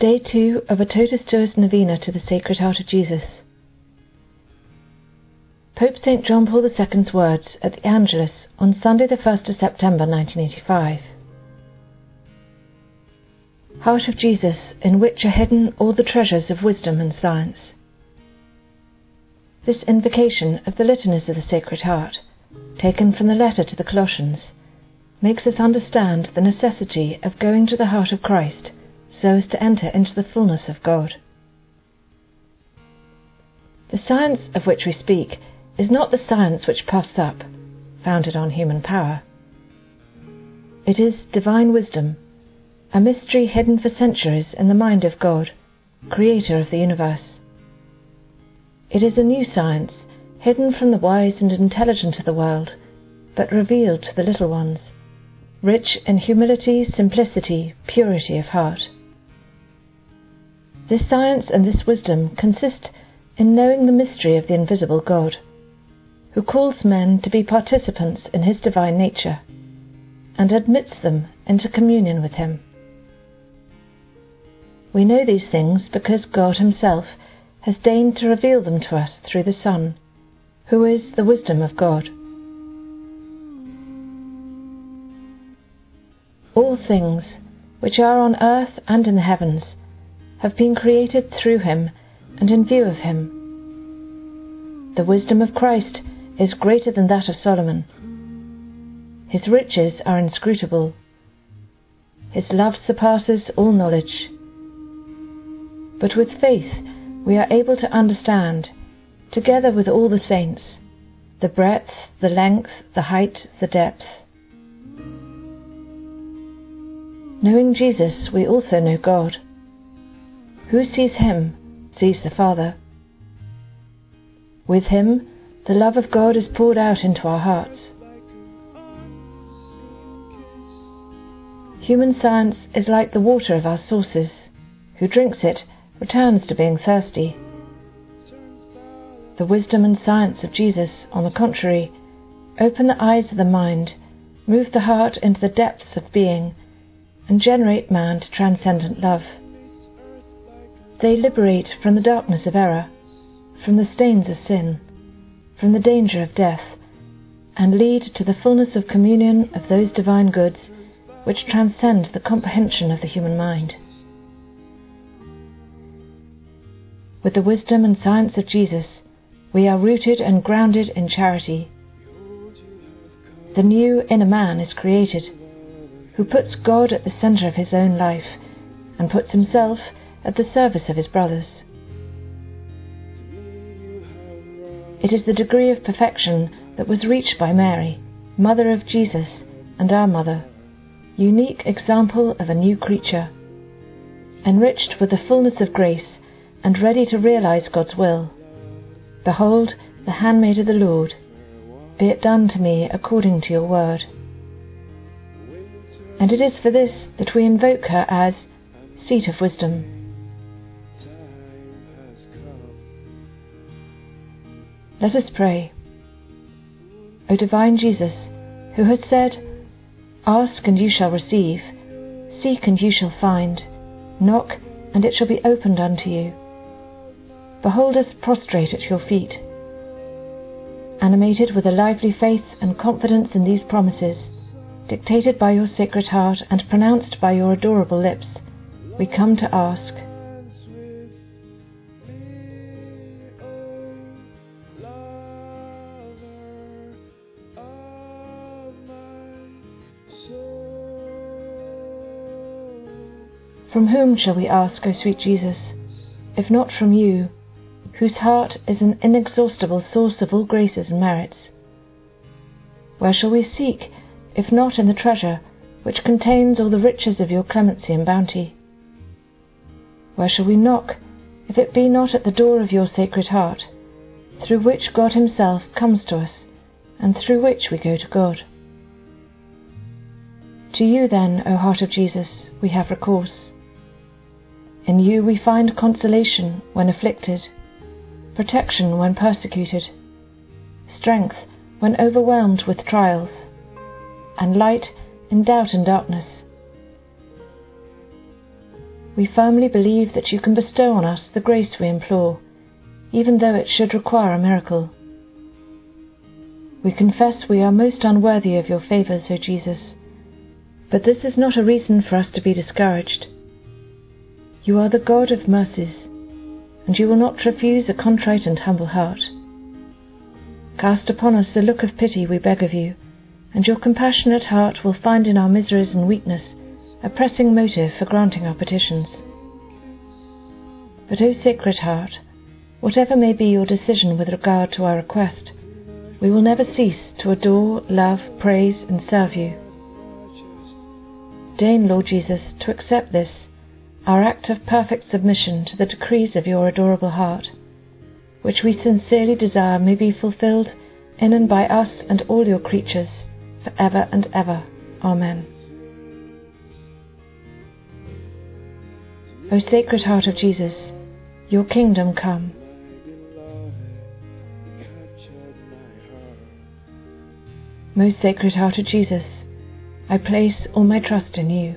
Day 2 of a Totus Tuus Novena to the Sacred Heart of Jesus. Pope St. John Paul II's words at the Angelus on Sunday, the 1st of September 1985. Heart of Jesus, in which are hidden all the treasures of wisdom and science. This invocation of the litanies of the Sacred Heart, taken from the letter to the Colossians, makes us understand the necessity of going to the heart of Christ so as to enter into the fullness of God. The science of which we speak is not the science which puffs up, founded on human power. It is divine wisdom, a mystery hidden for centuries in the mind of God, creator of the universe. It is a new science, hidden from the wise and intelligent of the world, but revealed to the little ones, rich in humility, simplicity, purity of heart. This science and this wisdom consist in knowing the mystery of the invisible God, who calls men to be participants in his divine nature, and admits them into communion with him. We know these things because God himself has deigned to reveal them to us through the Son, who is the wisdom of God. All things, which are on earth and in the heavens, have been created through him and in view of him. The wisdom of Christ is greater than that of Solomon. His riches are inscrutable. His love surpasses all knowledge. But with faith we are able to understand, together with all the saints, the breadth, the length, the height, the depth. Knowing Jesus, we also know God. Who sees him sees the Father. With him, the love of God is poured out into our hearts. Human science is like the water of our sources. Who drinks it returns to being thirsty. The wisdom and science of Jesus, on the contrary, open the eyes of the mind, move the heart into the depths of being, and generate man to transcendent love. They liberate from the darkness of error, from the stains of sin, from the danger of death, and lead to the fullness of communion of those divine goods which transcend the comprehension of the human mind. With the wisdom and science of Jesus, we are rooted and grounded in charity. The new inner man is created, who puts God at the center of his own life and puts himself at the service of his brothers. It is the degree of perfection that was reached by Mary, mother of Jesus and our mother, unique example of a new creature, enriched with the fullness of grace and ready to realize God's will. Behold, the handmaid of the Lord, be it done to me according to your word. And it is for this that we invoke her as seat of wisdom. Let us pray. O divine Jesus, who has said, Ask and you shall receive, seek and you shall find, knock and it shall be opened unto you. Behold us prostrate at your feet. Animated with a lively faith and confidence in these promises, dictated by your sacred heart and pronounced by your adorable lips, we come to ask, From whom shall we ask, O sweet Jesus, if not from you, whose heart is an inexhaustible source of all graces and merits? Where shall we seek, if not in the treasure which contains all the riches of your clemency and bounty? Where shall we knock, if it be not at the door of your sacred heart, through which God Himself comes to us, and through which we go to God? To you, then, O heart of Jesus, we have recourse. In you we find consolation when afflicted, protection when persecuted, strength when overwhelmed with trials, and light in doubt and darkness. we firmly believe that you can bestow on us the grace we implore, even though it should require a miracle. We confess we are most unworthy of your favours, O Jesus, but this is not a reason for us to be discouraged. You are the God of mercies, and you will not refuse a contrite and humble heart. Cast upon us the look of pity, we beg of you, and your compassionate heart will find in our miseries and weakness a pressing motive for granting our petitions. But, O Sacred Heart, whatever may be your decision with regard to our request, we will never cease to adore, love, praise, and serve you. Deign, Lord Jesus, to accept this, our act of perfect submission to the decrees of your adorable heart, which we sincerely desire may be fulfilled in and by us and all your creatures, for ever and ever. Amen. O Sacred Heart of Jesus, your kingdom come. Most Sacred Heart of Jesus, I place all my trust in you.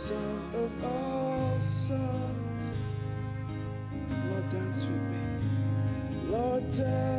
Song of all songs? Lord, dance with me. Lord, dance